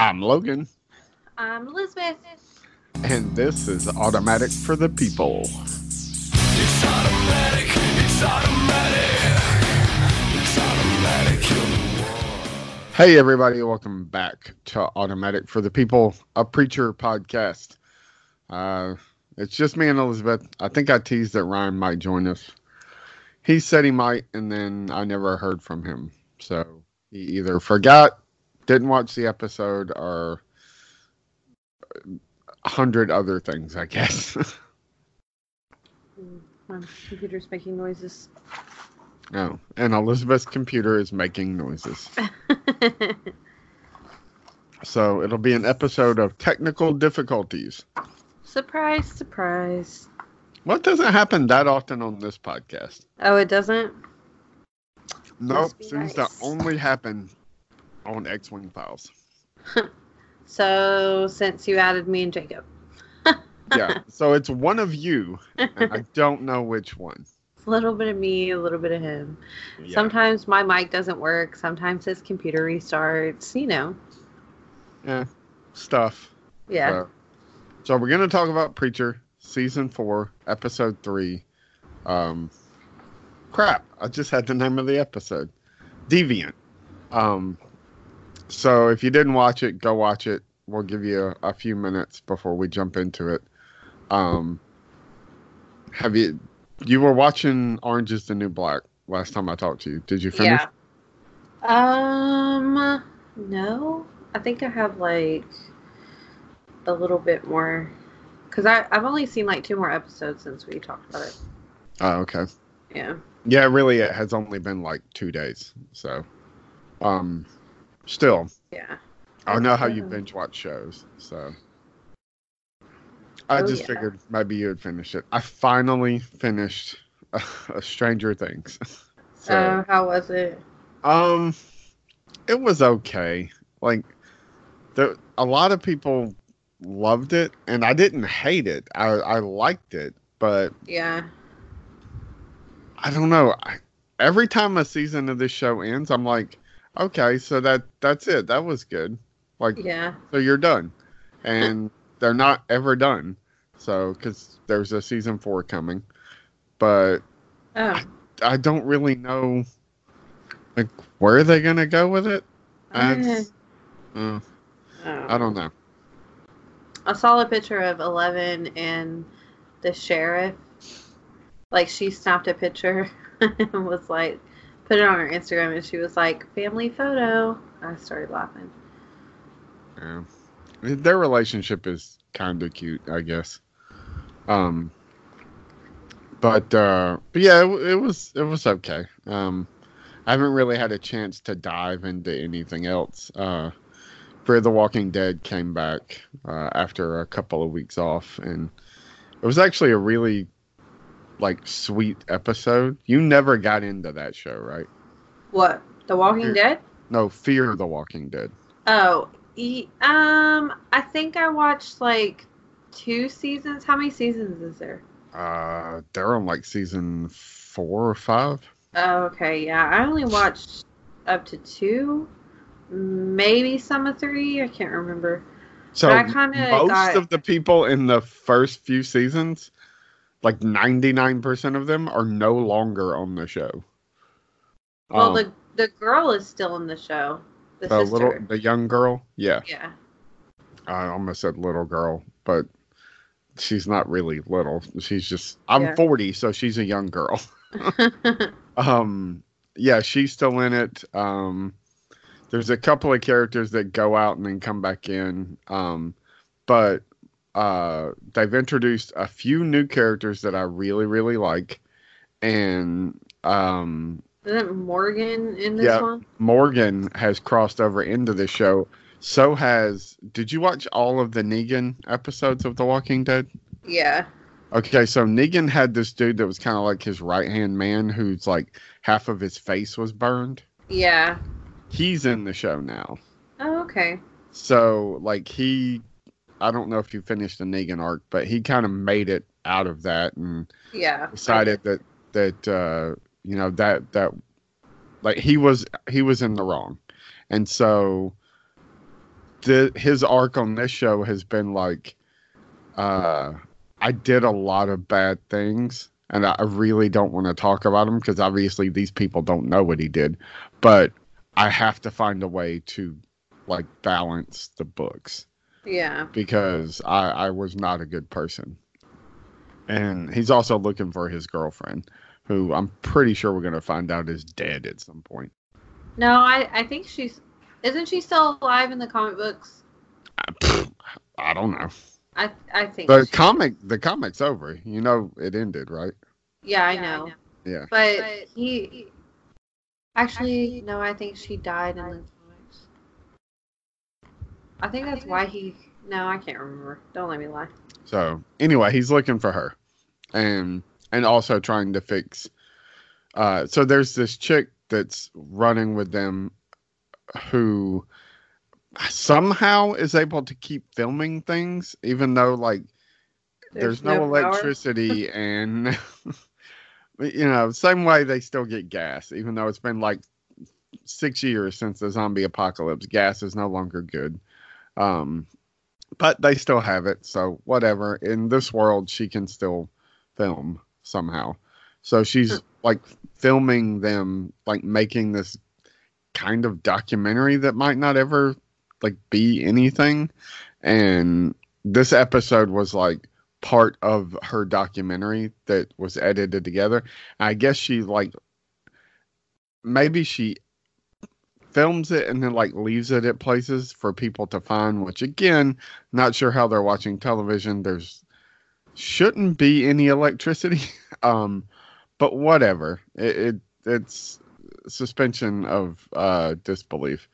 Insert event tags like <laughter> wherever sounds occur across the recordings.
I'm Logan, I'm Elizabeth. and this is Automatic for the People. It's automatic, it's automatic. It's automatic. Hey, everybody, welcome back to Automatic for the People, a preacher podcast. Uh, it's just me and Elizabeth. I think I teased that Ryan might join us. He said he might, and then I never heard from him. So he either forgot, didn't watch the episode, or a hundred other things, I guess. <laughs> My hmm, um, computer's making noises. oh, and Elizabeth's computer is making noises. <laughs> So it'll be an episode of technical difficulties. surprise, surprise. What doesn't happen that often on this podcast? Oh, it doesn't? Nope, seems nice. to only happen on X-Wing Files. <laughs> So, since you added me and Jacob, <laughs> Yeah, so it's one of you, and I <laughs> don't know which one. a little bit of me, a little bit of him. Yeah. Sometimes my mic doesn't work. Sometimes his computer restarts. You know. yeah, stuff. Yeah. So, so we're gonna talk about Preacher season four, episode three. Um, crap! I just had the name of the episode, Deviant. Um, so if you didn't watch it, go watch it. We'll give you a, a few minutes before we jump into it. Um, have you? You were watching Orange Is the New Black last time I talked to you. Did you finish? Yeah. Um, no. I think I have like a little bit more. Because I've only seen like two more episodes since we talked about it. Oh, okay. Yeah. Yeah, really, it has only been like two days. So, um, still, Yeah. I know how you binge watch shows, so I Oh, just yeah. figured maybe you would finish it. I finally finished <laughs> uh, Stranger Things. <laughs> so, Uh, how was it? um, it was okay. Like, the a lot of people loved it, and I didn't hate it. I I liked it, but Yeah. I don't know. I, every time a season of this show ends, I'm like, okay, so that that's it. That was good. Like, Yeah. so you're done and they're not ever done so because there's a season four coming but Oh. i don't really know like where are they gonna go with it That's- uh, Oh. i don't know I saw a picture of Eleven and the sheriff. Like she snapped a picture <laughs> and was like, put it on her Instagram, and she was like, "Family photo." I started laughing. yeah. their relationship is kind of cute i guess um but uh but yeah it, it was it was okay um i haven't really had a chance to dive into anything else uh Fear the Walking Dead came back uh, after a couple of weeks off, and it was actually a really like sweet episode. You never got into that show, right? What? The Walking Fear- Dead? No, Fear the Walking Dead. Oh, e- um, I think I watched like two seasons. How many seasons is there? Uh, they're on like season four or five. Oh, okay, yeah. I only watched up to two, maybe some of three. I can't remember. So I most got- of the people in the first few seasons, like ninety nine percent of them, are no longer on the show. Well, Um, the the girl is still in the show. The the little the young girl, yeah. Yeah. I almost said little girl, but she's not really little. She's just I'm Yeah. 40, so she's a young girl. <laughs> Um yeah, she's still in it. Um there's a couple of characters that go out and then come back in. Um but uh they've introduced a few new characters that I really really like and um Isn't Morgan in this Yeah. one? Morgan has crossed over into the show. So has did you watch all of the Negan episodes of The Walking Dead? Yeah. Okay, so Negan had this dude that was kind of like his right hand man who's like half of his face was burned. Yeah. He's in the show now. Oh, okay. So like he I don't know if you finished the Negan arc, but he kind of made it out of that and Yeah. decided that that uh you know that that like he was he was in the wrong and so the his arc on this show has been like, uh, I did a lot of bad things, and I I really don't want to talk about them because obviously these people don't know what he did, but I have to find a way to like balance the books Yeah. because I, I was not a good person. And he's also looking for his girlfriend, who I'm pretty sure we're going to find out is dead at some point. No, I I think she's isn't she still alive in the comic books? I, <sighs> pfft, I don't know. I I think. The she- comic, the comic's over. You know, it ended, right? yeah, I know. Yeah. But he actually no, I think she died in the comics. I think that's why he. No, I can't remember. Don't let me lie. So anyway, he's looking for her, and and also trying to fix. Uh, so there's this chick that's running with them, who somehow is able to keep filming things, even though like there's, no, power. electricity <laughs> and <laughs> you know same way they still get gas even though it's been like six years since the zombie apocalypse gas is no longer good um but they still have it so whatever in this world she can still film somehow so she's Hmm. like filming them like making this kind of documentary that might not ever like be anything and this episode was like part of her documentary that was edited together. I guess she like maybe she films it and then like leaves it at places for people to find, which again, not sure how they're watching television. There's shouldn't be any electricity. <laughs> um but whatever. It, it it's suspension of uh disbelief.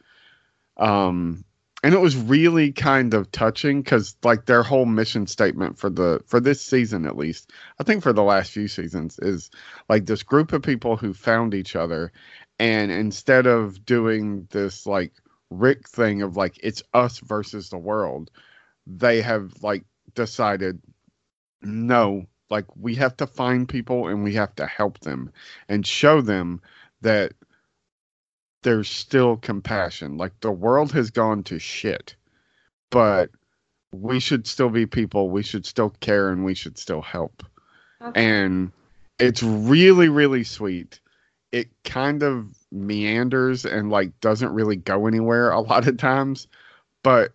Um and it was really kind of touching because like their whole mission statement for the for this season at least i think for the last few seasons is like this group of people who found each other and instead of doing this like rick thing of like it's us versus the world they have like decided no like we have to find people and we have to help them and show them that there's still compassion. Like the world has gone to shit, but we should still be people. We should still care and we should still help. Okay. And it's really, really sweet. It kind of meanders and like doesn't really go anywhere a lot of times, but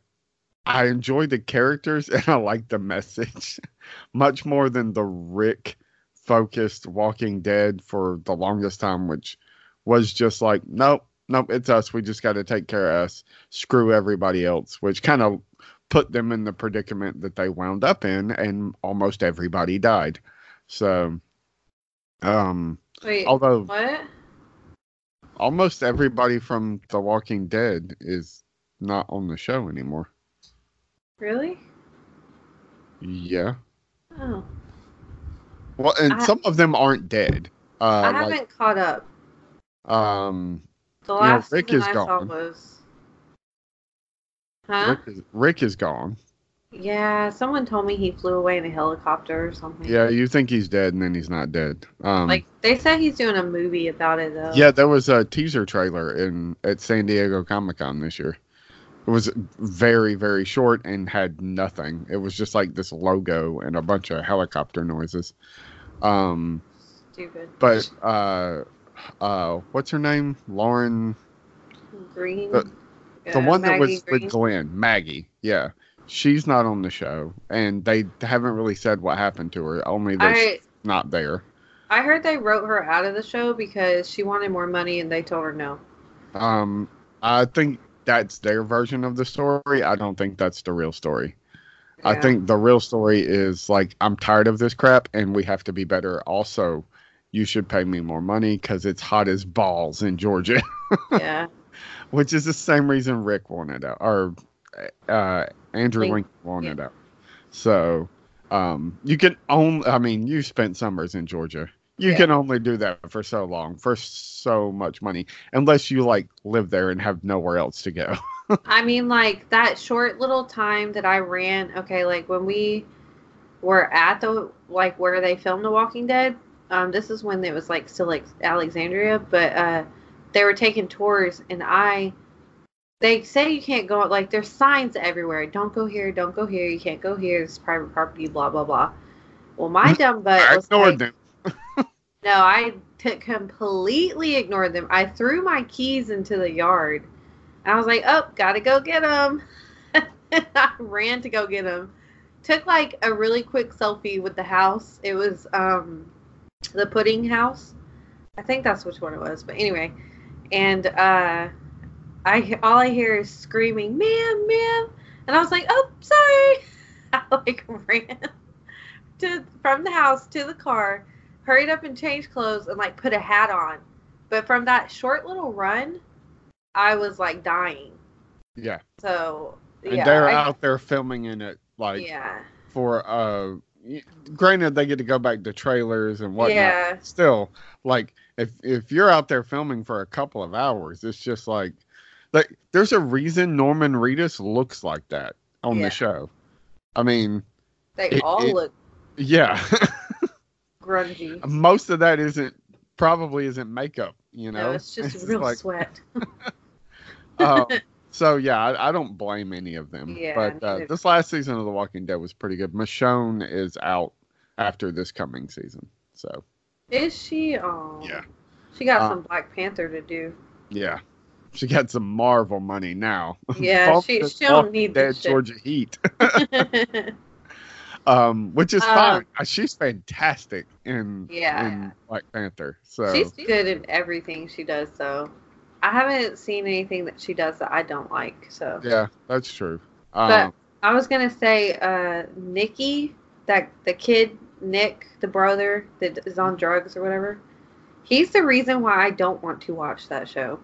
I enjoy the characters and I like the message <laughs> much more than the Rick focused Walking Dead for the longest time, which was just like, nope, nope, it's us. We just got to take care of us. Screw everybody else, which kind of put them in the predicament that they wound up in, and almost everybody died. So, um, Wait. although what? almost everybody from The Walking Dead is not on the show anymore. Really? Yeah. Oh, Well, and I- some of them aren't dead. Uh, I haven't caught up. um, The know, last Rick season is I gone. was. Huh? Rick, is, Rick is gone. Yeah, someone told me he flew away in a helicopter or something. Yeah, you think he's dead, and then he's not dead. Um, Like they said he's doing a movie about it though. yeah, there was a teaser trailer in at San Diego Comic Con this year. It was very, very short and had nothing. It was just like this logo and a bunch of helicopter noises. Um, Stupid. but uh, uh, what's her name? Lauren, Green. the- the Yeah, one that was Green. with Glenn, Maggie. Yeah, she's not on the show, and they haven't really said what happened to her. Only that I she's not there. I heard they wrote her out of the show because she wanted more money and they told her no. Um, I think that's their version of the story. I don't think that's the real story. I think the real story is like I'm tired of this crap, and we have to be better. Also, you should pay me more money because it's hot as balls in Georgia, <laughs> yeah. which is the same reason Rick wanted out or uh, Andrew Link- Lincoln wanted out. So, um, you can only. I mean, you spent summers in Georgia. You Yeah. can only do that for so long, for so much money, unless you like live there and have nowhere else to go. <laughs> I mean, like that short little time that I ran. Okay, like when we were at the like where they filmed The Walking Dead. Um, this is when it was like still like Alexandria, but uh, they were taking tours, and I they say you can't go like there's signs everywhere. Don't go here, don't go here, you can't go here, it's private property, blah blah blah. Well my <laughs> dumb butt I was ignored like, them. <laughs> No, I t- completely ignored them. I threw my keys into the yard. I was like, oh, gotta go get them. <laughs> I ran to go get them. Took like a really quick selfie with the house. It was um, the pudding house. I think that's which one it was. But anyway, and uh, I all I hear is screaming, "Ma'am, ma'am!" And I was like, "Oh, sorry." <laughs> I like ran to from the house to the car hurried up and changed clothes and like put a hat on. But from that short little run, I was like dying. Yeah. So And yeah, they're I- out there filming in it like yeah, for uh granted they get to go back to trailers and whatnot. yeah, Still, like if if you're out there filming for a couple of hours, it's just like like there's a reason Norman Reedus looks like that on Yeah. the show. I mean, they It- all it- look yeah. grungy. <laughs> Most of that isn't probably isn't makeup, you know. no, it's just real like, sweat. <laughs> um, <laughs> so yeah, I, I don't blame any of them. Yeah, but uh, this last season of The Walking Dead was pretty good. Michonne is out after this coming season, so Is she? Oh, Yeah. She got Uh, some Black Panther to do. yeah, she got some Marvel money now. Yeah, <laughs> she this she don't need that. Georgia Heat, <laughs> <laughs> um, which is Um, fine. Uh, She's fantastic in Yeah. in Black Panther. So She's good in everything she does, So I haven't seen anything that she does that I don't like. So yeah, that's true. But- Um, I was gonna say, uh, Nikki, that the kid Nick, the brother that is on drugs or whatever. He's the reason why I don't want to watch that show.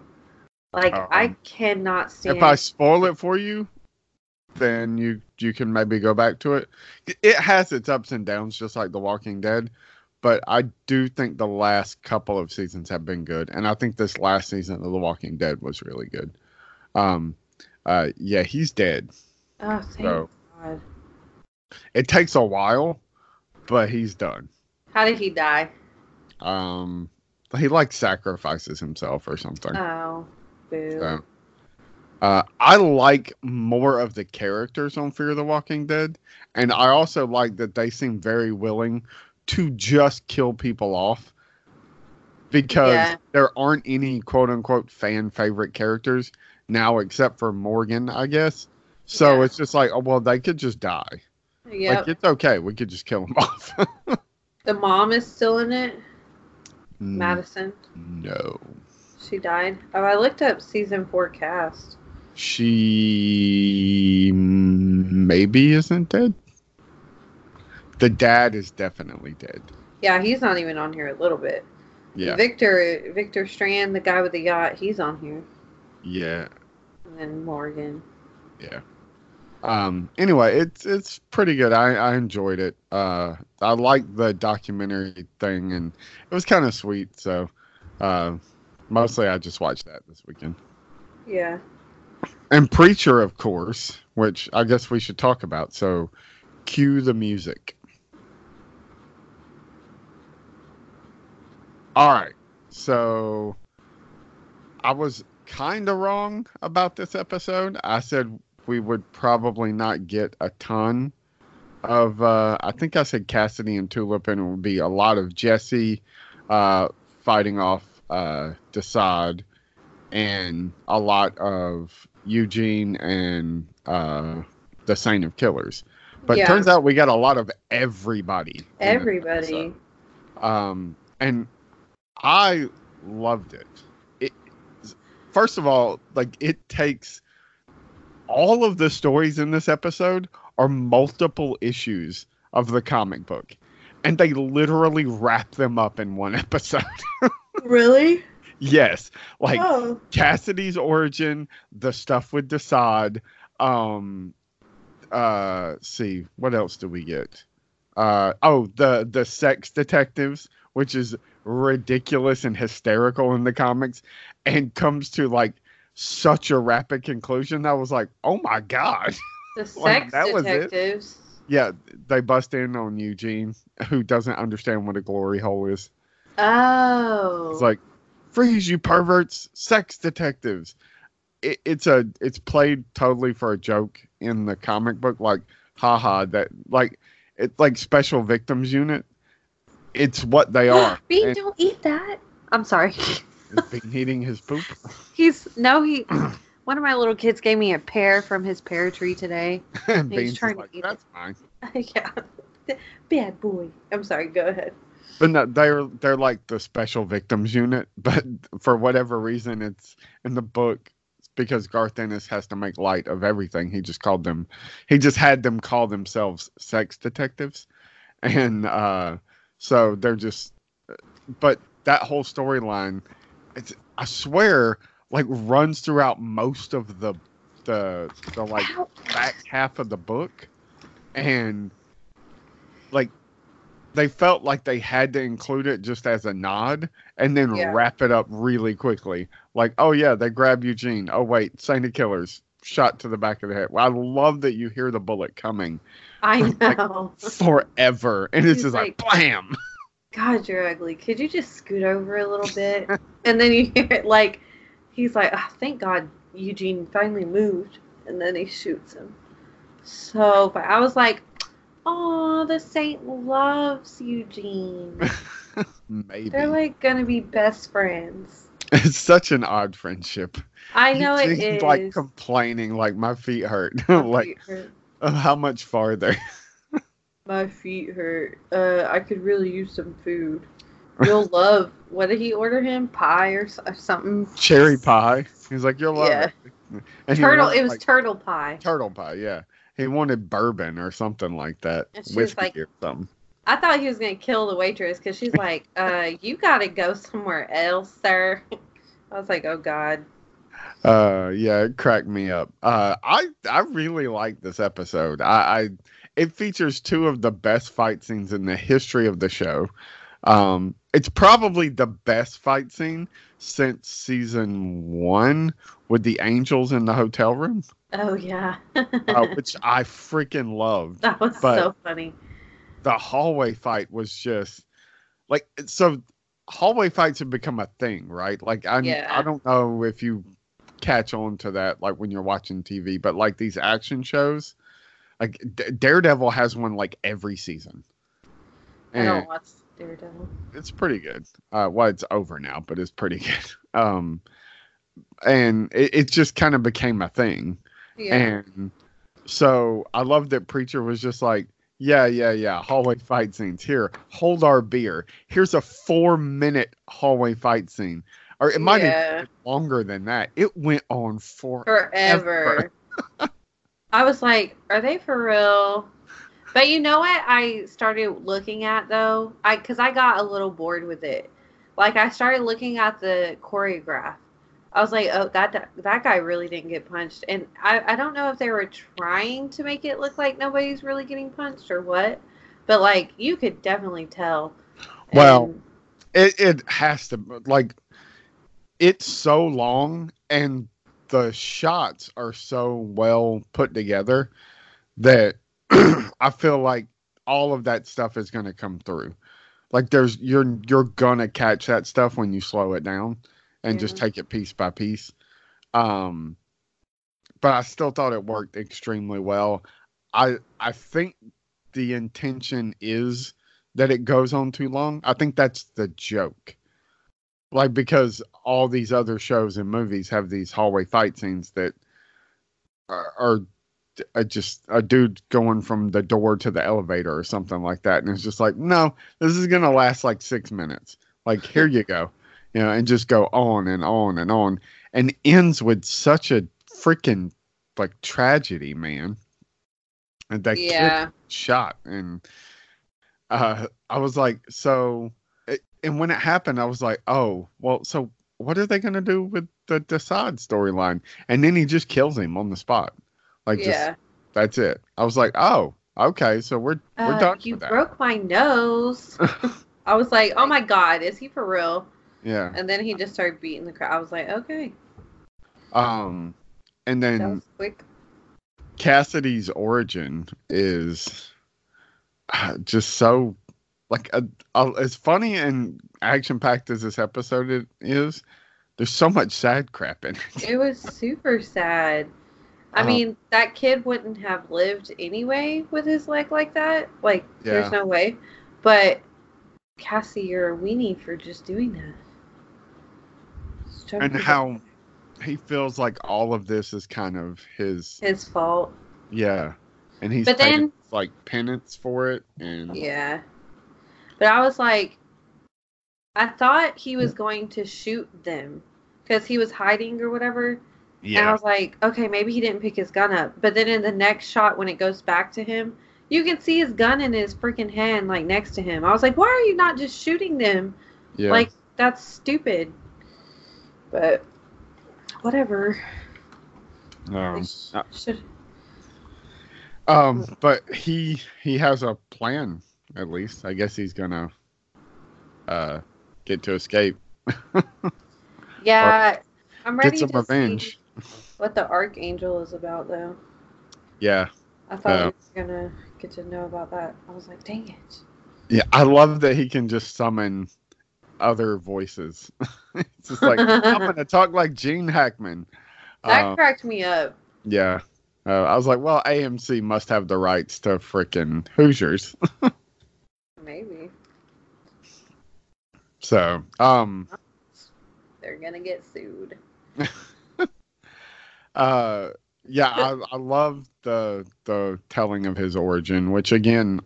Like I Um, cannot stand. if I spoil it for you, then you you can maybe go back to it. It has its ups and downs, just like The Walking Dead. But I do think the last couple of seasons have been good, and I think this last season of The Walking Dead was really good. Um, uh, yeah, he's dead. oh, thank so- God. It takes a while, but he's done. How did he die? Um, he like sacrifices himself or something. Oh. So, uh, I like more of the characters on Fear the Walking Dead, and I also like that they seem very willing to just kill people off because Yeah. there aren't any quote unquote fan favorite characters now except for Morgan, I guess. So Yeah. it's just like, oh well, they could just die. Yep. Like it's okay, we could just kill them off. <laughs> the mom is still in it. Mm, Madison. No, She died. Oh, I looked up season four cast. she maybe isn't dead. The dad is definitely dead. Yeah, he's not even on here a little bit. Yeah, Victor Victor Strand, the guy with the yacht, he's on here. yeah, And then Morgan. yeah. Um. Anyway, it's it's pretty good. I I enjoyed it. Uh, I like the documentary thing, and it was kind of sweet. So, uh, mostly I just watched that this weekend. Yeah. And Preacher, of course, which I guess we should talk about. So, cue the music. All right. So, I was kind of wrong about this episode. I said we would probably not get a ton of, uh, I think I said Cassidy and Tulip, and it would be a lot of Jesse uh, fighting off uh, Desaad and a lot of Eugene and uh, the Saint of Killers. But Yeah. turns out we got a lot of everybody. Everybody. Um, and I loved it. It first of all, like it takes all of the stories in this episode are multiple issues of the comic book. And they literally wrap them up in one <laughs> episode. Really? yes. Like oh. Cassidy's origin, the stuff with Desaad, um uh see, what else do we get? Uh oh, the the sex detectives, which is ridiculous and hysterical in the comics and comes to like such a rapid conclusion. I was like, "Oh my god." The <laughs> Like, sex that detectives. yeah, they bust in on Eugene who doesn't understand what a glory hole is. Oh. It's like, freeze, you perverts, sex detectives. it, it's a it's played totally for a joke in the comic book, like haha that like it's like special victims unit. It's what they <gasps> are. Bean, And don't eat that. I'm sorry. Bean <laughs> eating his poop. He's no he. <clears throat> One of my little kids gave me a pear from his pear tree today. <laughs> and He's trying to like, eat it. that's fine. <laughs> yeah, bad boy. I'm sorry. Go ahead. But no, they're they're like the special victims unit, <laughs> but for whatever reason, it's in the book because Garth Ennis has to make light of everything. He just called them, he just had them call themselves sex detectives, and uh, so they're just. But that whole storyline, it's I swear, like runs throughout most of the the the like back half of the book and like they felt like they had to include it just as a nod and then Yeah. wrap it up really quickly like oh yeah they grab eugene oh wait saint killers shot to the back of the head well, i love that you hear the bullet coming I Like- know. forever and it's He's just like, like- blam God, you're ugly. Could you just scoot over a little bit? and then you hear it like he's like, oh, thank God Eugene finally moved. And then he shoots him. So but I was like, oh, the saint loves Eugene. <laughs> maybe They're like gonna be best friends. it's such an odd friendship I know it Eugene's, is. like complaining like my feet hurt <laughs> My like feet hurt. oh, how much farther <laughs> My feet hurt. Uh, I could really use some food. You'll love. What did he order him? Pie or, or something? cherry pie he's like you'll love Yeah. it and Turtle. wanted, It was like, turtle pie. turtle pie yeah he wanted bourbon or something like that And whiskey like- or something I thought he was gonna kill the waitress because she's like, <laughs> "Uh, you gotta go somewhere else, sir." I was like, "Oh God." Uh, yeah, it cracked me up. Uh, I I really like this episode. I, I it features two of the best fight scenes in the history of the show. Um, it's probably the best fight scene since season one with the angels in the hotel room, Oh yeah. uh, which <laughs> I freaking loved. that was but- so funny. The hallway fight was just like so. Hallway fights have become a thing, right? Like I Yeah. I don't know if you catch on to that like when you're watching TV, but like these action shows, like D- Daredevil has one like every season. I don't watch Daredevil. it's pretty good. Uh, well, it's over now, but it's pretty <laughs> good. Um, and it, it just kind of became a thing. Yeah. And so I love that Preacher was just like, yeah, yeah, yeah, hallway fight scenes. Here, hold our beer. Here's a four minute hallway fight scene. Or it might have Yeah. been longer than that. It went on for Forever. <laughs> I was like, "Are they for real?" But you know what? I started looking at though, I because I got a little bored with it. Like I started looking at the choreograph. I was like, "Oh, that that guy really didn't get punched," and I I don't know if they were trying to make it look like nobody's really getting punched or what, but like you could definitely tell. Well, And- It it has to like it's so long and the shots are so well put together that <clears throat> I feel like all of that stuff is going to come through. Like there's you're you're going to catch that stuff when you slow it down and just take it piece by piece. Um but I still thought it worked extremely well. I I think the intention is that it goes on too long. I think that's the joke. Like because all these other shows and movies have these hallway fight scenes that are, are uh, just a dude going from the door to the elevator or something like that, and it's just like, no, this is gonna last like six minutes. Like here you go, <laughs> you know, and just go on and on and on, and ends with such a freaking like tragedy, man. And that kid yeah, shot. And uh i was like so it, and when it happened i was like oh well so what are they to do with the Desaad storyline? And then he just kills him on the spot like yeah. just that's it i was like oh okay so we're we're Uh, done you broke my nose. <laughs> I was like, oh my god, is he for real? yeah And then he just started beating the crowd. I was like, okay, um and then. Cassidy's origin is uh, just so like uh, uh, as funny and action packed as this episode is. there's so much sad crap in it. It was super sad. I Uh-huh. mean, that kid wouldn't have lived anyway with his leg like that. Like, Yeah. there's no way. But Cassie, you're a weenie for just doing that. Just trying to And how he feels like all of this is kind of his his fault. yeah, and he's But then- like penance for it, and Yeah. But I was like, I thought he was going to shoot them because he was hiding or whatever. And I was like, okay, maybe he didn't pick his gun up. But then in the next shot, when it goes back to him, you can see his gun in his freaking hand, like next to him. I was like, why are you not just shooting them? yeah. Like, that's stupid. But whatever. um, uh, Should um, but he he has a plan at least. I guess he's gonna uh get to escape, <laughs> yeah, I'm ready get some to revenge. see what the Archangel is about, though. Yeah, I thought Yeah. we were gonna get to know about that. I was like, dang it. yeah. I love that he can just summon other voices. <laughs> it's just like <laughs> I'm gonna talk like Gene Hackman. That Um, cracked me up. Yeah. Uh, I was like, well, AMC must have the rights to frickin' Hoosiers. <laughs> Maybe So, um, they're gonna get sued. Uh, yeah, I, I love the the telling of his origin, which again,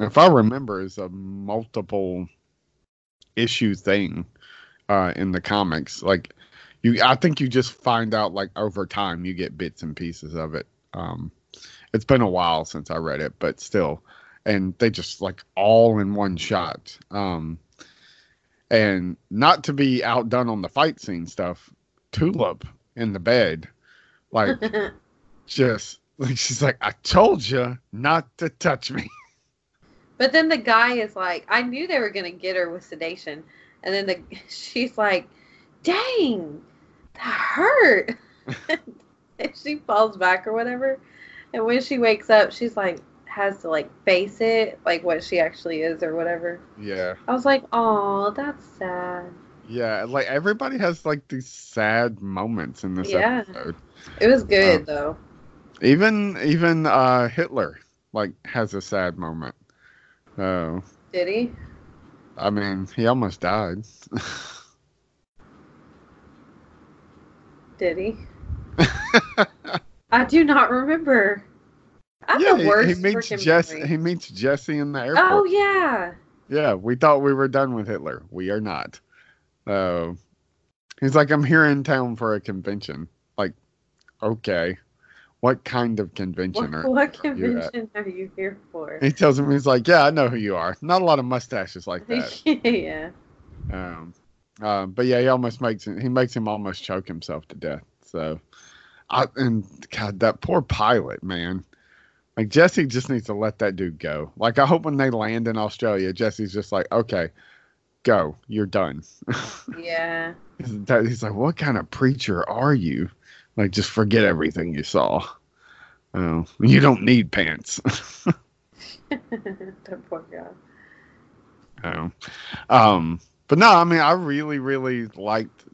if I remember, is a multiple issue thing uh, in the comics. Like, you, I think you just find out like over time, you get bits and pieces of it. Um, it's been a while since I read it, but still, and they just like all in one shot. Um, and not to be outdone on the fight scene stuff, Tulip in the bed, like <laughs> just like she's like, I told you not to touch me. But then the guy is like, I knew they were gonna get her with sedation, and then the <laughs> she's like, "Dang, that hurt." <laughs> and she falls back or whatever, and when she wakes up, she's like, has to like face it, like what she actually is or whatever. Yeah, I was like, "Oh, that's sad." Yeah, like everybody has like these sad moments in this Yeah. episode. It was good Um, though. Even even uh Hitler like has a sad moment. Oh, Did he? I mean, he almost died. Did he? <laughs> I do not remember. I'm yeah, the he- worst he, meets Jesse. He meets Jesse in the airport. Oh yeah. Yeah, we thought we were done with Hitler. We are not. Uh, he's like, I'm here in town for a convention. Like, okay, what kind of convention? What, are, what are you convention are you here for? He tells him, he's like, yeah, I know who you are. Not a lot of mustaches like <laughs> that. yeah. Um, uh, but yeah, he almost makes him, he makes him almost choke himself to death. So, I and God, that poor pilot, man. Like Jesse just needs to let that dude go. Like I hope when they land in Australia, Jesse's just like, okay, go, you're done. Yeah. <laughs> He's like, what kind of preacher are you? Like, just forget everything you saw. Oh, you don't need pants. <laughs> <laughs> poor guy. Oh. Um, but no, I mean, I really, really liked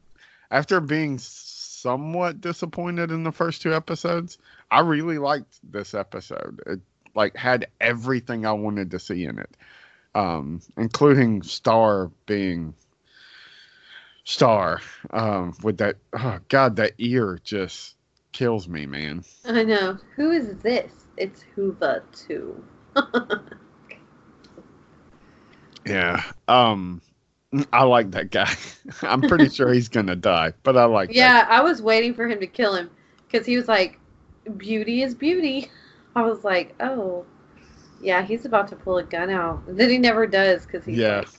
after being somewhat disappointed in the first two episodes. I really liked this episode. It like had everything I wanted to see in it, um, including Star being Star um, with that. Oh God, that ear just kills me, man. I know. Who is this? It's Hoover too. <laughs> Yeah. Um, I like that guy. <laughs> I'm pretty sure he's gonna die, but I like. that Yeah, I was waiting for him to kill him because he was like, "Beauty is beauty." <laughs> I was like, "Oh, yeah, he's about to pull a gun out." <laughs> Then he never does because he's Yeah. like,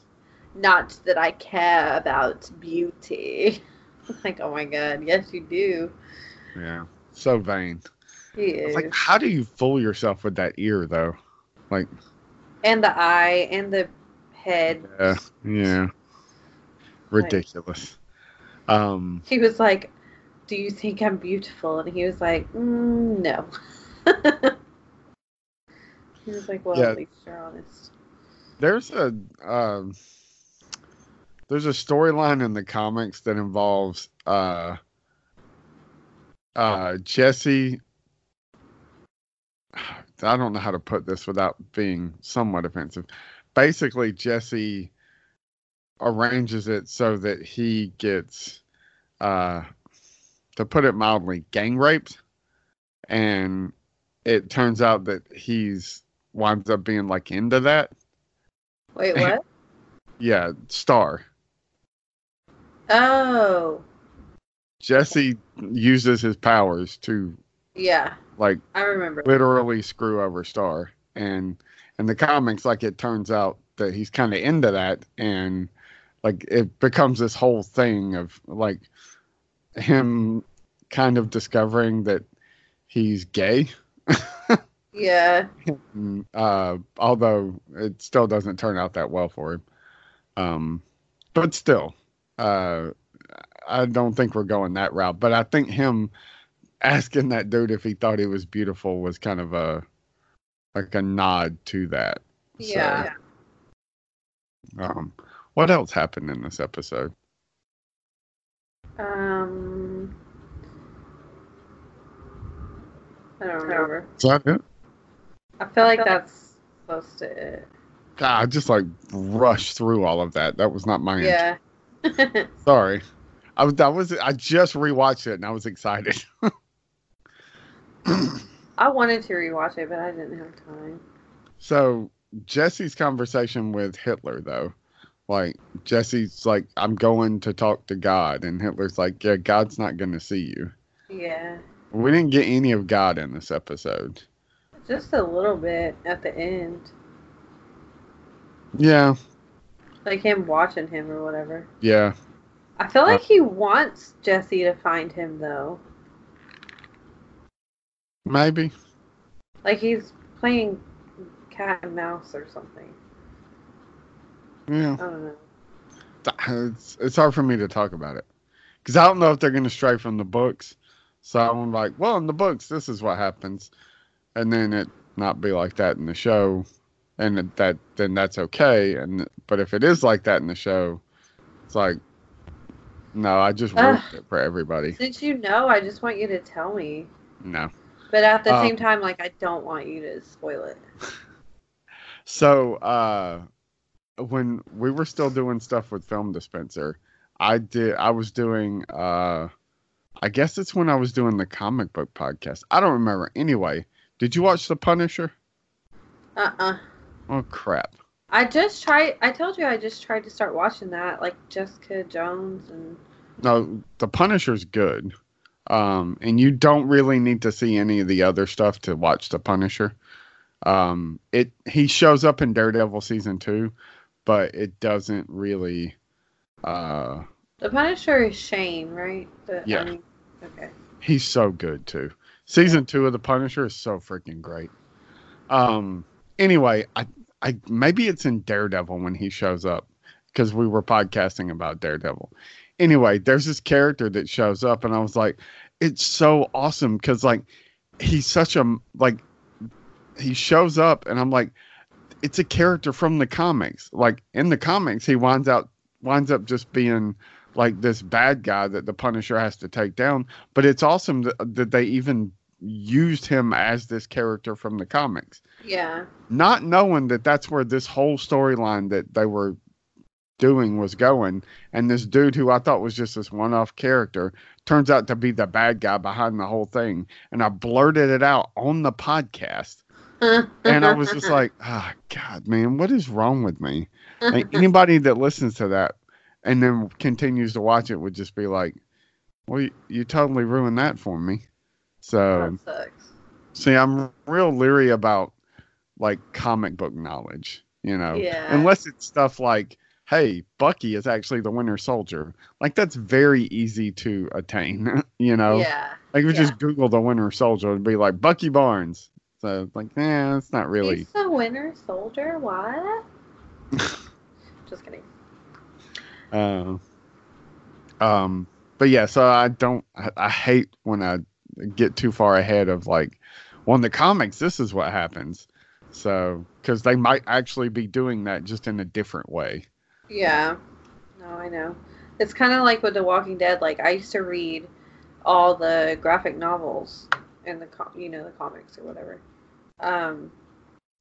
"Not that I care about beauty." <laughs> like, oh my god, yes you do. Yeah, so vain. He is. like, how do you fool yourself with that ear, though? Like, and the eye and the head. yeah, yeah, ridiculous. Um, He was like, "Do you think I'm beautiful?" And he was like, mm, "No." <laughs> he was like, "Well, Yeah. at least you're honest." there's a um, there's a storyline in the comics that involves uh uh Jesse <sighs> I don't know how to put this without being somewhat offensive. Basically Jesse arranges it so that he gets uh to put it mildly gang raped and it turns out that he's winds up being like into that. Wait, what? <laughs> Yeah, Star. oh, Jesse uses his powers to yeah, like I remember. literally screw over Star. And in the comics, like it turns out that he's kind of into that, and like it becomes this whole thing of like him kind of discovering that he's gay. Yeah, Mm, uh, although it still doesn't turn out that well for him. Um, but still, uh, I don't think we're going that route. But I think him asking that dude if he thought he was beautiful was kind of a like a nod to that. yeah. Um, what else happened in this episode? Um, I don't remember. Is that it? I feel like that's close to it. God, I just like rushed through all of that. That was not my intent. Yeah. <laughs> Sorry. I was, I was I just rewatched it and I was excited. <laughs> I wanted to rewatch it, but I didn't have time. So Jesse's conversation with Hitler, though, like Jesse's like, "I'm going to talk to God," and Hitler's like, "Yeah, God's not going to see you." Yeah, We didn't get any of God in this episode. Just a little bit at the end, Yeah, like him watching him or whatever. yeah, I feel like uh, he wants Jesse to find him though. maybe. Like he's playing cat and mouse or something. Yeah, I don't know. it's it's hard for me to talk about it because I don't know if they're going to stray from the books. So I'm like, well, in the books, this is what happens, and then it not be like that in the show, and that- then that's okay. And but if it is like that in the show, it's like, no, I just ruined Ugh. it for everybody. Since you know, I just want you to tell me. No. But at the Um, same time, like I don't want you to spoil it. <laughs> So uh when we were still doing stuff with Film Dispenser, I did I was doing uh I guess it's when I was doing the comic book podcast. I don't remember. Anyway, did you watch The Punisher? Uh uh Oh crap. I just tried. I told you I just tried to start watching that, like Jessica Jones and No, The Punisher's good. Um and you don't really need to see any of the other stuff to watch The Punisher. Um it he shows up in Daredevil season 2, but it doesn't really uh the Punisher is Shane, right? The, Yeah. I mean, okay. He's so good too. Season two of The Punisher is so freaking great. Um. Anyway, I, I maybe it's in Daredevil when he shows up because we were podcasting about Daredevil. Anyway, there's this character that shows up, and I was like, it's so awesome because like he's such a like he shows up, and I'm like, it's a character from the comics. Like in the comics, he winds out winds up just being like this bad guy that the Punisher has to take down. But it's awesome that, that they even used him as this character from the comics, Yeah. not knowing that that's where this whole storyline that they were doing was going. And this dude who I thought was just this one off character turns out to be the bad guy behind the whole thing. And I blurted it out on the podcast. And I was just <laughs> like, ah, God, man, what is wrong with me? Like, anybody that listens to that and then continues to watch it would just be like, well, you, you totally ruined that for me. So, that sucks. see, I'm real leery about like comic book knowledge, you know, Yeah. unless it's stuff like, hey, Bucky is actually the Winter Soldier. Like, that's very easy to attain, <laughs> you know? Yeah. Like, if you yeah. just Google the Winter Soldier, it'd be like Bucky Barnes. So, like, eh, it's not really. He's the Winter Soldier. What? <laughs> just kidding. Uh, um, but yeah, so I don't. I, I hate when I get too far ahead of like, well, in the comics, this is what happens. So, because they might actually be doing that just in a different way. Yeah. No, I know. It's kind of like with The Walking Dead. Like I used to read all the graphic novels and the com- you know the comics or whatever. Um,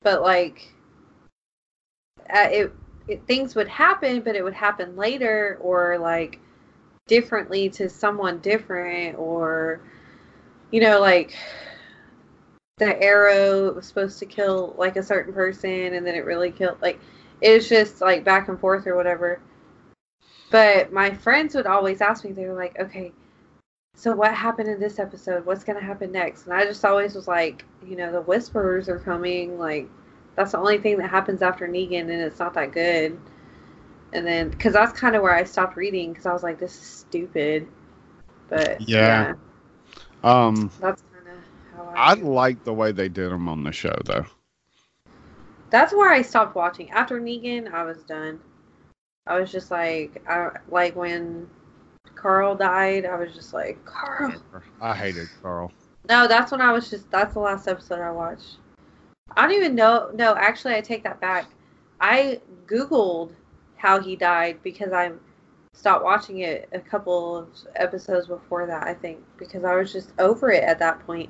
but like, uh, it, it things would happen, but it would happen later or like differently to someone different or you know like the arrow was supposed to kill like a certain person and then it really killed like it was just like back and forth or whatever. But my friends would always ask me they were like okay so what happened in this episode? What's going to happen next? And i just always was like you know the whisperers are coming like that's the only thing that happens after negan and it's not that good and then because that's kind of where i stopped reading because i was like this is stupid but Yeah. Um, that's kind of how I, I like the way they did them on the show, though. that's where i stopped watching after negan i was done i was just like I, like when carl died i was just like carl I hated Carl. No, that's when I was just. That's the last episode I watched. I don't even know. No, actually, I take that back. I googled how he died because I stopped watching it a couple of episodes before that. I think because I was just over it at that point.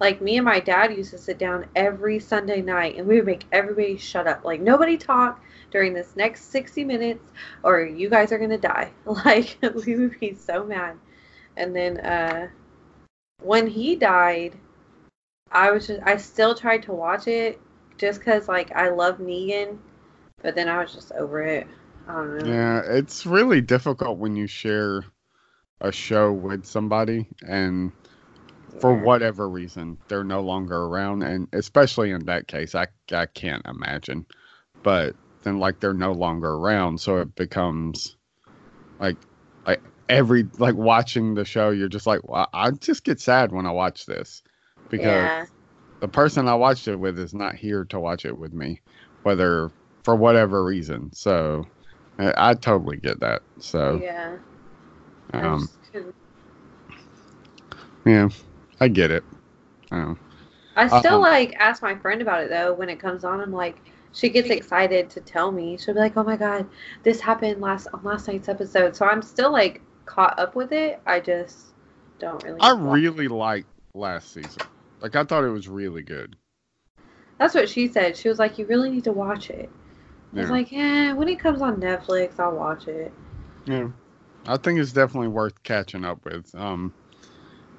Like me and my dad used to sit down every Sunday night and we would make everybody shut up. Like nobody talk during this next sixty minutes, or you guys are gonna die. <laughs> Like <laughs> we would be so mad. And then uh when he died, I was just I still tried to watch it just because like I love Negan, but then I was just over it. I don't know. Yeah, it's really difficult when you share a show with somebody and for whatever reason they're no longer around and especially in that case I I can't imagine. But then like they're no longer around so it becomes like like every like watching the show you're just like well, I just get sad when I watch this because Yeah, the person I watched it with is not here to watch it with me, whether for whatever reason. So I, I totally get that. So yeah. Um, yeah, I get it. Um, I still um, like ask my friend about it though when it comes on. I'm like, she gets excited to tell me. She'll be like, "Oh my god, this happened last on last night's episode." So I'm still like caught up with it. I just don't really. I really liked last season. Like I thought it was really good. That's what she said. She was like, "You really need to watch it." I was Yeah. like, "Yeah, when it comes on Netflix, I'll watch it." Yeah, I think it's definitely worth catching up with. Um,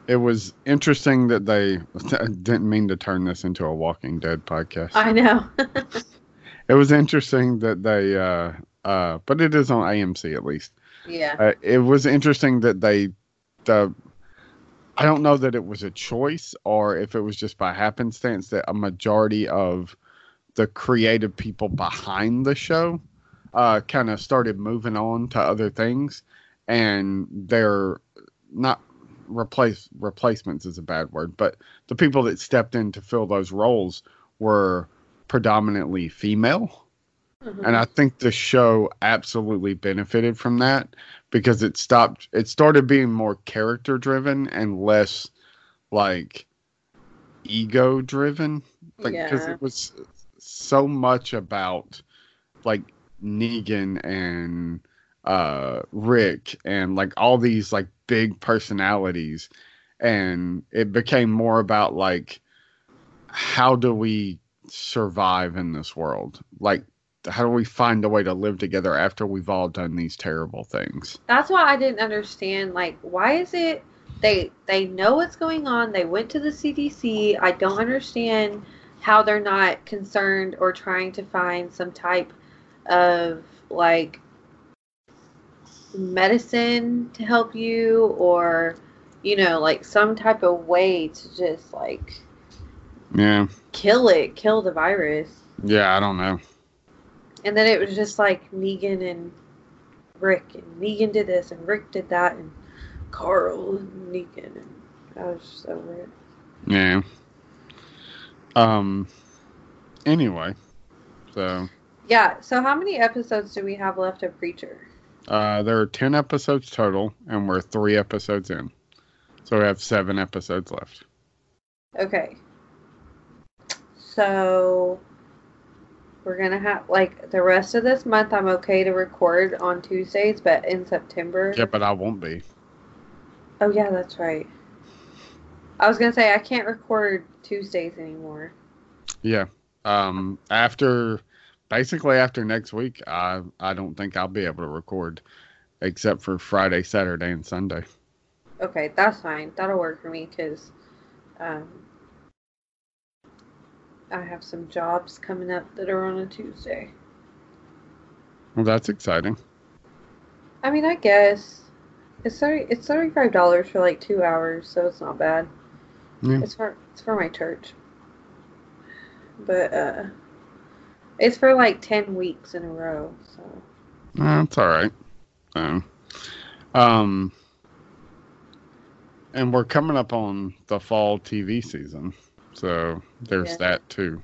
it was interesting that they <laughs> I didn't mean to turn this into a Walking Dead podcast. I know. <laughs> it was interesting that they, uh, uh, but it is on AMC at least. yeah. Uh, it was interesting that they, the, I don't know that it was a choice or if it was just by happenstance that a majority of the creative people behind the show uh, kind of started moving on to other things, and they're not replace replacements is a bad word, but the people that stepped in to fill those roles were predominantly female Mhm. and I think the show absolutely benefited from that because it stopped it started being more character driven and less like ego driven like because Yeah. it was so much about like Negan and uh Rick and like all these like big personalities and it became more about like how do we survive in this world like how do we find a way to live together after we've all done these terrible things That's why I didn't understand. Like, why is it they they know what's going on? They went to the CDC. I don't understand how they're not concerned or trying to find some type of like medicine to help you or you know like some type of way to just like yeah kill it kill the virus yeah i don't know and then it was just like Negan and Rick, and Negan did this, and Rick did that, and Carl and Negan, and I was just over it. yeah um anyway so Yeah. So how many episodes do we have left of Preacher? uh there are 10 episodes total and we're three episodes in so we have seven episodes left Okay. So we're gonna have like the rest of this month. I'm okay to record on Tuesdays, but in September. Yeah, but I won't be. Oh yeah, that's right. I was gonna say I can't record Tuesdays anymore. Yeah. Um, after basically after next week, I I don't think I'll be able to record, except for Friday, Saturday, and Sunday. Okay, that's fine. That'll work for me because um, I have some jobs coming up that are on a Tuesday. Well, that's exciting. I mean, I guess it's thirty. It's thirty five dollars for like two hours, so it's not bad. Yeah. It's for it's for my church, but uh, it's for like ten weeks in a row. So That's all right. Um, um, and we're coming up on the fall TV season, so there's Yeah. that too.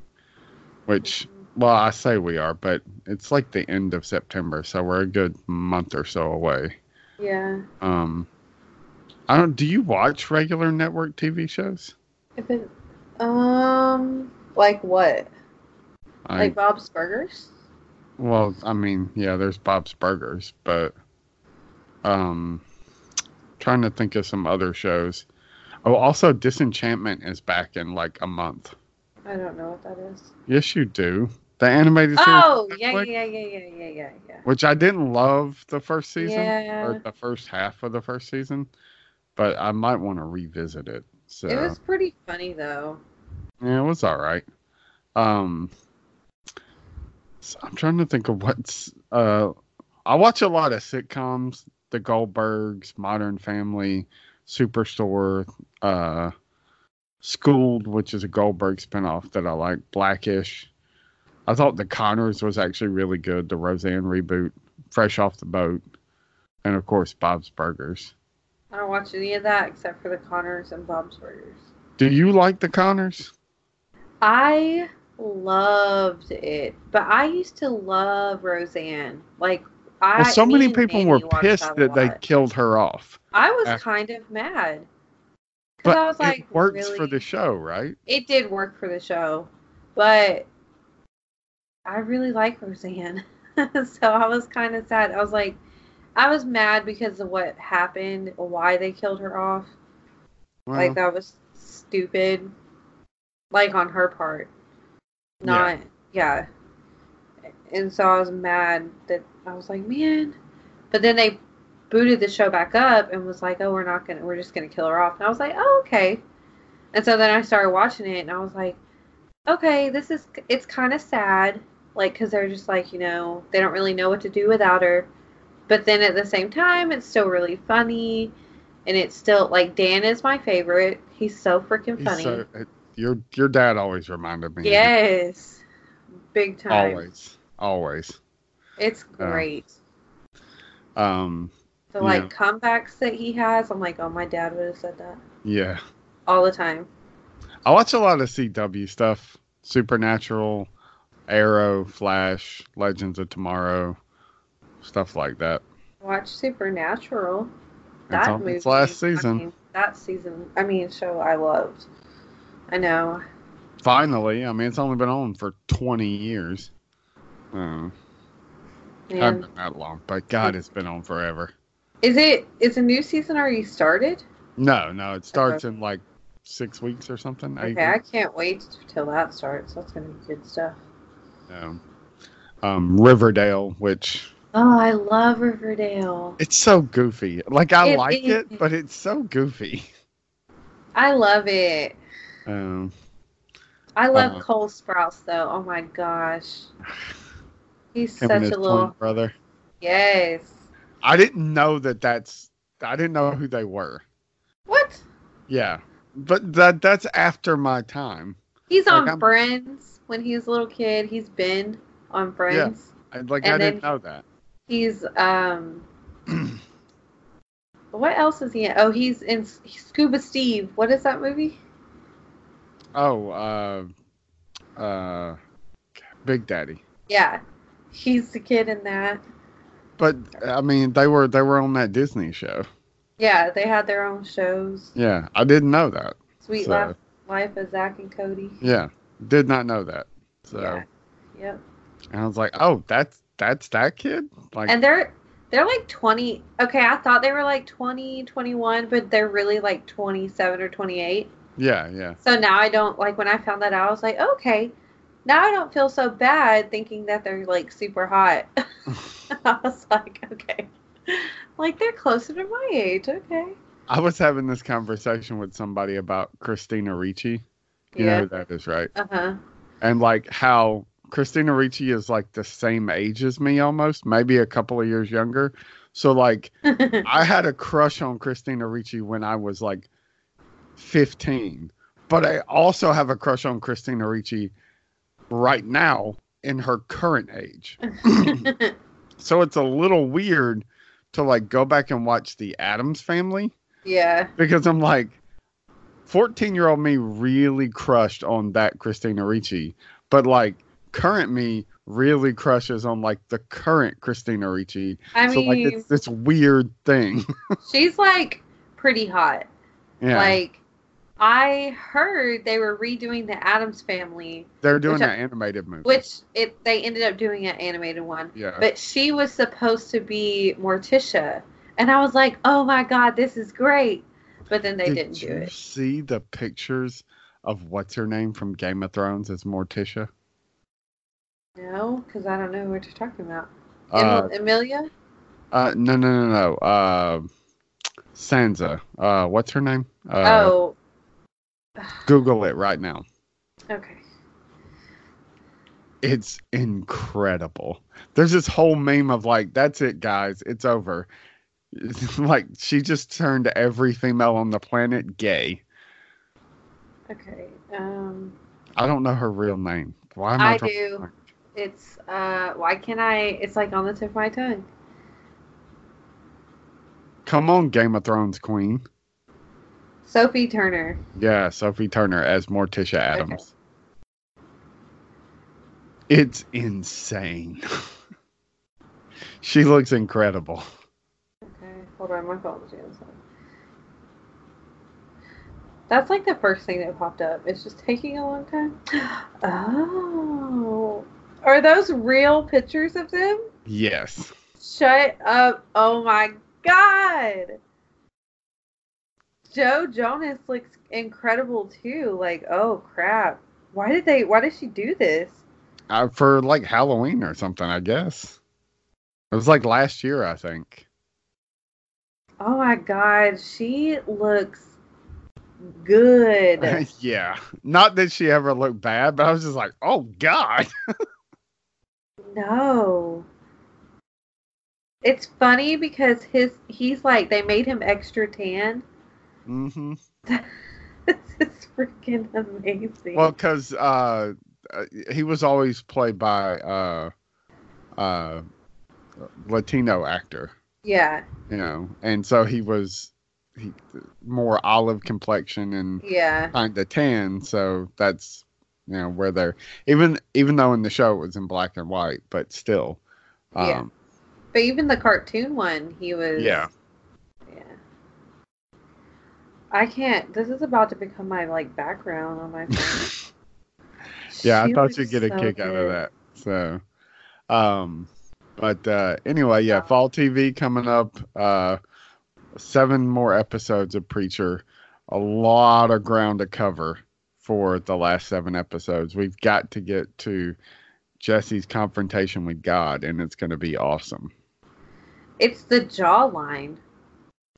Which, well, I say we are, but it's like the end of September, so we're a good month or so away. yeah, Um, I don't. Do you watch regular network TV shows? if it um like what I, like Bob's Burgers. well, I mean, yeah, there's Bob's Burgers, but um, trying to think of some other shows. Oh, also, Disenchantment is back in like a month. I don't know what that is. Yes, you do. The animated series, Oh yeah, Netflix, yeah, yeah, yeah, yeah, yeah, yeah. which I didn't love the first season Yeah. or the first half of the first season, but I might want to revisit it. So It was pretty funny though. Yeah, it was all right. Um, so I'm trying to think of what's. Uh, I watch a lot of sitcoms: The Goldbergs, Modern Family, Superstore, uh, Schooled, which is a Goldberg spinoff that I like. Blackish. I thought The Connors was actually really good. The Roseanne reboot, Fresh Off the Boat, and of course Bob's Burgers. I don't watch any of that except for the Connors and Bob's Burgers. Do you like The Connors? I loved it, but I used to love Roseanne. Like I, Well, so many people were pissed that they killed her off. I was after- kind of mad But I was like, it works for the show, right? It did work for the show, but I really like Roseanne, <laughs> so I was kind of sad. I was like, I was mad because of what happened, why they killed her off. Well, like that was stupid, like on her part. Not yeah. And so I was mad that I was like, man. But then they booted the show back up and was like, oh, we're not gonna, we're just gonna kill her off. And I was like, oh, okay. And so then I started watching it and I was like, okay, this is, it's kind of sad, like, because they're just like, you know, they don't really know what to do without her. But then at the same time, it's still really funny. And it's still, like, Dan is my favorite. He's so freaking funny. so- uh, your your dad always reminded me. Yes. Big time. always, always. It's Uh, great. Um, the yeah. like comebacks that he has, I'm like, oh, my dad would have said that yeah, all the time. I watch a lot of CW stuff, Supernatural, Arrow, Flash, Legends of Tomorrow, stuff like that. Watch Supernatural. That movie. last I season. mean, that season. I mean, show I loved. I know. Finally, I mean, it's only been on for 20 years. Uh, hasn't And been that long, but God, it's been on forever. is it? Is a new season already started? No, no, it starts in like six weeks or something. Okay, I can't wait till that starts. That's gonna be good stuff. Um, um, Riverdale, which Oh, I love Riverdale. it's so goofy. Like I It like is. it, but it's so goofy. I love it. Um, I love Uh-huh. Cole Sprouse though. Oh my gosh. <sighs> He's him and such his a little brother. yes. I didn't know that. That's I didn't know who they were. What? Yeah, but that that's after my time. He's Like, on I'm- Friends when he was a little kid. He's been on Friends. I, like And I didn't know that. He's um. <clears throat> what else is he in? Oh, he's in Scuba Steve. What is that movie? Oh, uh, uh, Big Daddy. Yeah, he's the kid in that. But I mean, they were they were on that Disney show. Yeah, they had their own shows. Yeah, I didn't know that. Suite So- Life, Life of Zack and Cody. Yeah, did not know that. So Yeah. Yep. And I was like, oh, that's that's that kid. Like, And they're they're like 20. Okay, I thought they were like 20, 21, but they're really like 27 or 28. yeah, yeah. So now I don't like when I found that out, I was like, okay. Now I don't feel so bad thinking that they're like super hot. <laughs> I was like, okay. Like they're closer to my age, okay. I was having this conversation with somebody about Christina Ricci. You know Yeah. who that is, right? Uh-huh. And like how Christina Ricci is like the same age as me almost, maybe a couple of years younger. So like <laughs> I had a crush on Christina Ricci when I was like 15, but I also have a crush on Christina Ricci right now in her current age. <laughs> So it's a little weird to like go back and watch the Addams family yeah. because I'm like 14 year old me really crushed on that Christina Ricci, but like current me really crushes on like the current Christina Ricci. I so like mean, it's this weird thing. <laughs> she's like pretty hot. yeah. Like I heard they were redoing the Addams family, They're doing an animated movie. which it they ended up doing an animated one. yeah. But she was supposed to be Morticia. And I was like, "Oh my god, this is great." But then they Did didn't do you it. see the pictures of what's her name from Game of Thrones as Morticia? No, cuz I don't know what you're talking about. Uh, Em- Emilia? uh, no, no, no, no. Uh, Sansa. Uh, what's her name? Uh, oh. Google it right now. Okay. It's incredible. There's this whole meme of like, that's it, guys. It's over. <laughs> Like she just turned every female on the planet gay. Okay. Um I don't know her real name. Why am I? I do. it's uh why can't I it's like on the tip of my tongue. Come on, Game of Thrones queen. Sophie Turner. Yeah, Sophie Turner as Morticia Addams. It's insane. <laughs> she looks incredible. Okay, hold on, my phone's doing something. That's like the first thing that popped up. It's just taking a long time. <gasps> Oh. Are those real pictures of them? Yes. Shut up. Oh my god. Joe Jonas looks incredible too. Like, oh crap. Why did they why did she do this? Uh, for like Halloween or something, I guess. It was like last year, I think. Oh my god, she looks good. <laughs> yeah. Not that she ever looked bad, but I was just like, oh God. <laughs> No. It's funny because his he's like they made him extra tan. Hmm <laughs> this is freaking amazing. Well, because uh, uh, he was always played by uh, uh, Latino actor, yeah, you know, and so he was he more olive complexion and yeah. kind of tan. So that's you know where they're even even though in the show it was in black and white, but still. Yeah. Um, But even the cartoon one, he was Yeah. Yeah. I can't this is about to become my like background on my phone. <laughs> yeah, I thought you'd get a so kick out of that. So, um, but uh, anyway, yeah, fall TV coming up. Uh, seven more episodes of Preacher. A lot of ground to cover for the last seven episodes. We've got to get to Jesse's confrontation with God, and it's going to be awesome. It's the jawline.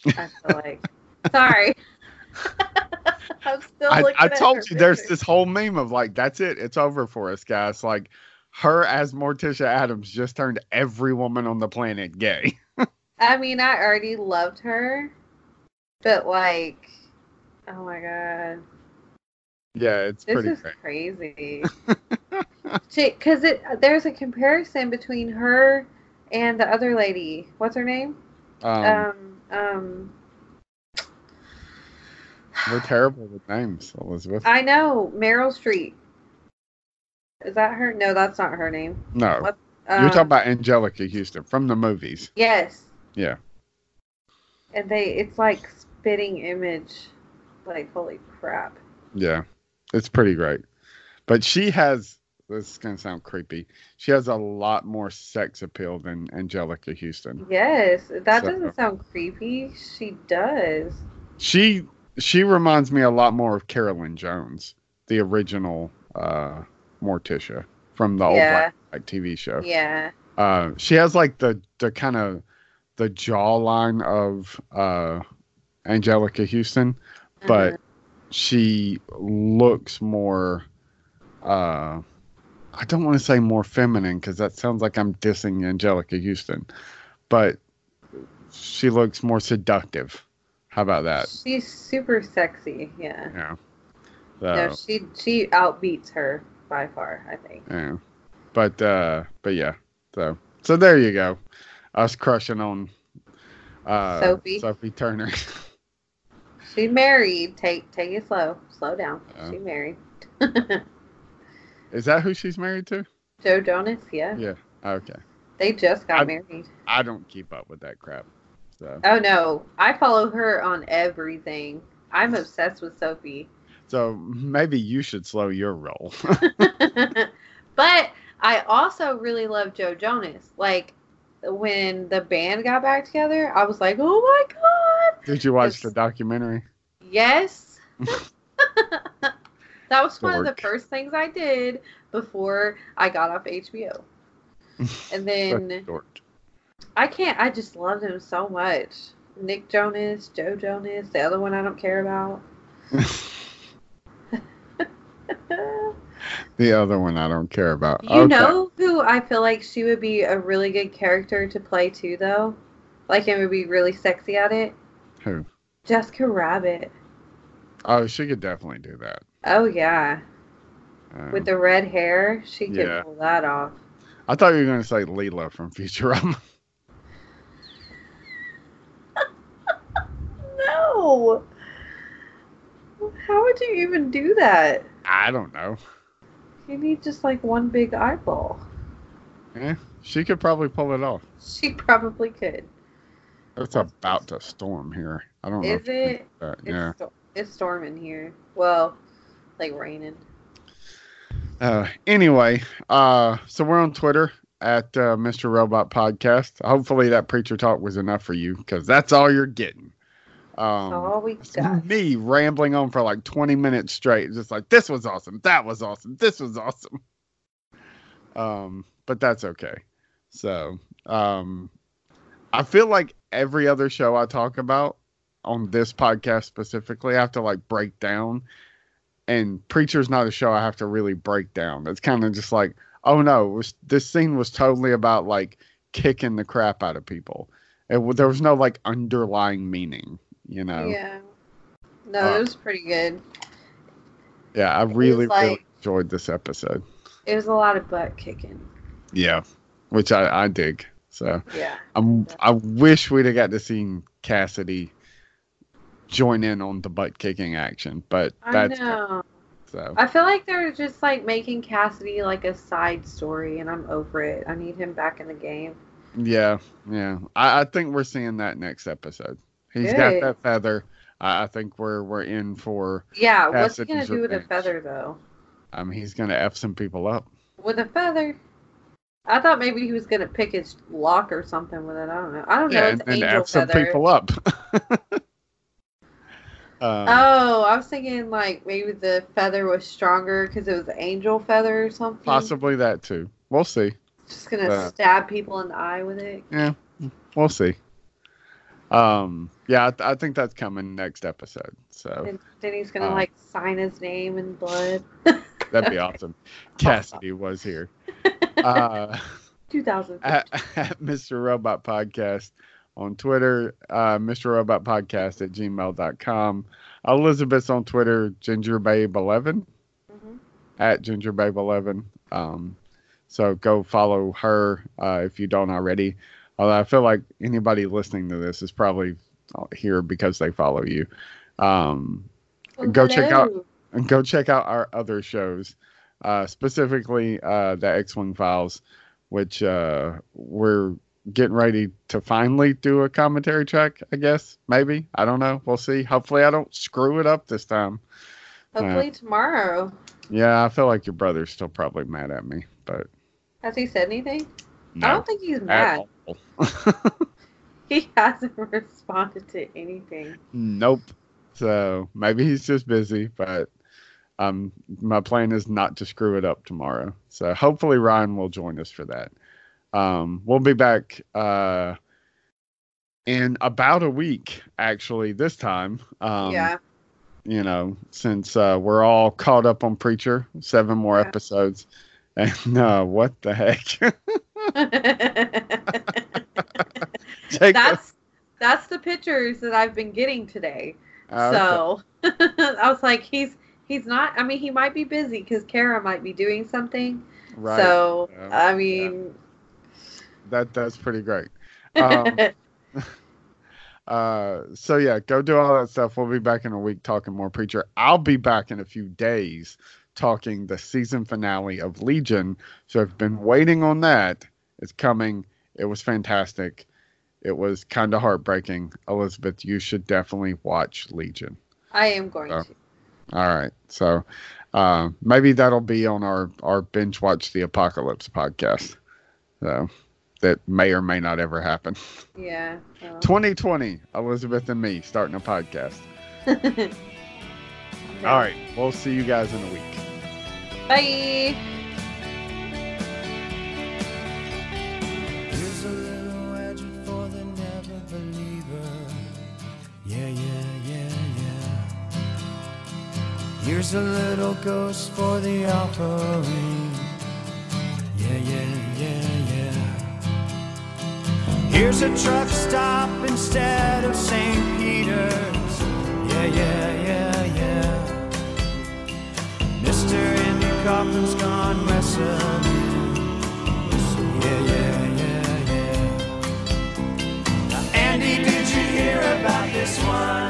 I feel like. <laughs> Sorry. <laughs> I'm still I, I told you there's this whole meme of like, that's it, it's over for us, guys. Like, her as Morticia Addams just turned every woman on the planet gay. <laughs> I mean, I already loved her, but like, oh my god, Yeah, it's this pretty is great. crazy. <laughs> Because it there's a comparison between her and the other lady. What's her name? Um, Um, um, we're terrible with names, Elizabeth. I know Meryl Streep. Is that her? No, that's not her name. no, what- you're Um, talking about Anjelica Huston from the movies. Yes. Yeah. And they, it's like spitting image. Like holy crap. Yeah, it's pretty great. But she has this is gonna sound creepy. She has a lot more sex appeal than Anjelica Huston. Yes, that So- doesn't sound creepy. She does. She she reminds me a lot more of Carolyn Jones, the original uh, Morticia from the old Yeah. Black TV show. Yeah. Uh, she has like the the kind of the jawline of uh, Anjelica Huston, but Uh-huh. she looks more. Uh, I don't want to say more feminine because that sounds like I'm dissing Anjelica Huston, but she looks more seductive. How about that? she's super sexy. Yeah. Yeah. No, So, she she outbeats her by far. I think. yeah. But uh, but yeah. So so there you go. Us crushing on uh, Sophie. Sophie Turner. <laughs> She married. Take take it slow. Slow down. Yeah. She married. Is that who she's married to? Joe Jonas. Yeah. Yeah. Okay. They just got I- married. I don't keep up with that crap. So Oh no, I follow her on everything. I'm obsessed with Sophie. so maybe you should slow your roll. <laughs> but I also really love Joe Jonas. Like when the band got back together, I was like, "Oh my god!" Did you watch the documentary? Yes. <laughs> <laughs> that was one of the first things I did before I got off HBO. And then Dork. I can't. I just love them so much. Nick Jonas, Joe Jonas, the other one I don't care about. <laughs> the other one I don't care about. You Okay. know who I feel like she would be a really good character to play too, though? Like, it would be really sexy at it? who? Jessica Rabbit. Oh, she could definitely do that. Oh, yeah. Um, With the red hair, she could Yeah. pull that off. I thought you were going to say Leela from Futurama. <laughs> No! How would you even do that? I don't know. You need just like one big eyeball. Yeah, she could probably pull it off. She probably could. It's about to storm here. I don't know. Is you think it? It's, Yeah. sto- it's storming here. Well, like raining. Uh, anyway, uh, so we're on Twitter at uh, Mr. Robot Podcast. Hopefully that preacher talk was enough for you because that's all you're getting. Um, all we <laughs> got. me rambling on for like 20 minutes straight, just like this was awesome, that was awesome, this was awesome. Um, but that's okay. So, um, I feel like every other show I talk about on this podcast specifically, I have to like break down. And Preacher's not a show I have to really break down. It's kind of just like, oh no, it was, this scene was totally about like kicking the crap out of people. It, there was no like underlying meaning, you know? Yeah. No, Uh, it was pretty good. Yeah, I really, really enjoyed this episode. It was a lot of butt kicking. Yeah, which I, I dig. So Yeah. I'm, I wish we'd have got to see Cassidy join in on the butt kicking action, but I know. so. I feel like they're just like making Cassidy like a side story, and I'm over it. I need him back in the game. Yeah, yeah. I, I think we're seeing that next episode. He's got that feather. I, I think we're we're in for. Yeah, what's he gonna do with a feather though? Um, he's gonna f some people up. With a feather? I thought maybe he was gonna pick his lock or something with it. I don't know. I don't know. Yeah, It's and, and f some feather. people up. <laughs> um, Oh, I was thinking like maybe the feather was stronger because it was angel feather or something. possibly that too. We'll see. Just gonna Uh, stab people in the eye with it. Yeah, we'll see. Um, yeah, I, th- I think that's coming next episode. So And then he's gonna uh, like sign his name in blood. <laughs> that'd be <laughs> awesome. Cassidy was here. <laughs> Uh, 2000. at, at Mr. Robot Podcast on Twitter, uh, Mr. Robot Podcast at gmail.com. Elizabeth's on Twitter, GingerBabe11 Mhm. at GingerBabe11. Um, so go follow her uh, if you don't already. Although I feel like anybody listening to this is probably here because they follow you. Um, Well, Go check out- go check out our other shows, uh, specifically uh, the X Wing Files, which uh, we're getting ready to finally do a commentary track. I guess maybe I don't know. We'll see. Hopefully, I don't screw it up this time. Hopefully tomorrow. Yeah, I feel like your brother's still probably mad at me, but Has he said anything? I don't think he's mad. All. <laughs> He hasn't responded to anything. nope. So maybe he's just busy, but um, my plan is not to screw it up tomorrow. So hopefully Ryan will join us for that. Um, we'll be back uh, in about a week, actually. This time, um, yeah. you know, since uh, we're all caught up on Preacher, seven more Yeah. episodes. And uh, what the heck? <laughs> <laughs> <laughs> That's that's the pictures that I've been getting today. Okay. So <laughs> I was like, he's he's not. I mean, he might be busy because Kara might be doing something. right. So Yeah. I mean, that that's pretty great. <laughs> Um, uh, so yeah, go do all that stuff. We'll be back in a week talking more preacher. I'll be back in a few days talking the season finale of Legion. So I've been waiting on that. It's coming. It was fantastic. It was kind of heartbreaking. Elizabeth, you should definitely watch Legion. I am going Oh. to. All right. So uh, maybe that'll be on our, our binge watch the apocalypse podcast. So that may or may not ever happen. Yeah. well. 2020, Elizabeth and me starting a podcast. <laughs> All right. We'll see you guys in a week. Bye. Here's a little ghost for the offering. Yeah, yeah, yeah, yeah. Here's a truck stop instead of St. Peter's. Yeah, yeah, yeah, yeah. Mr. Andy Kaufman's gone wrestling. Yeah, yeah, yeah, yeah. Now, Andy, did you hear about this one?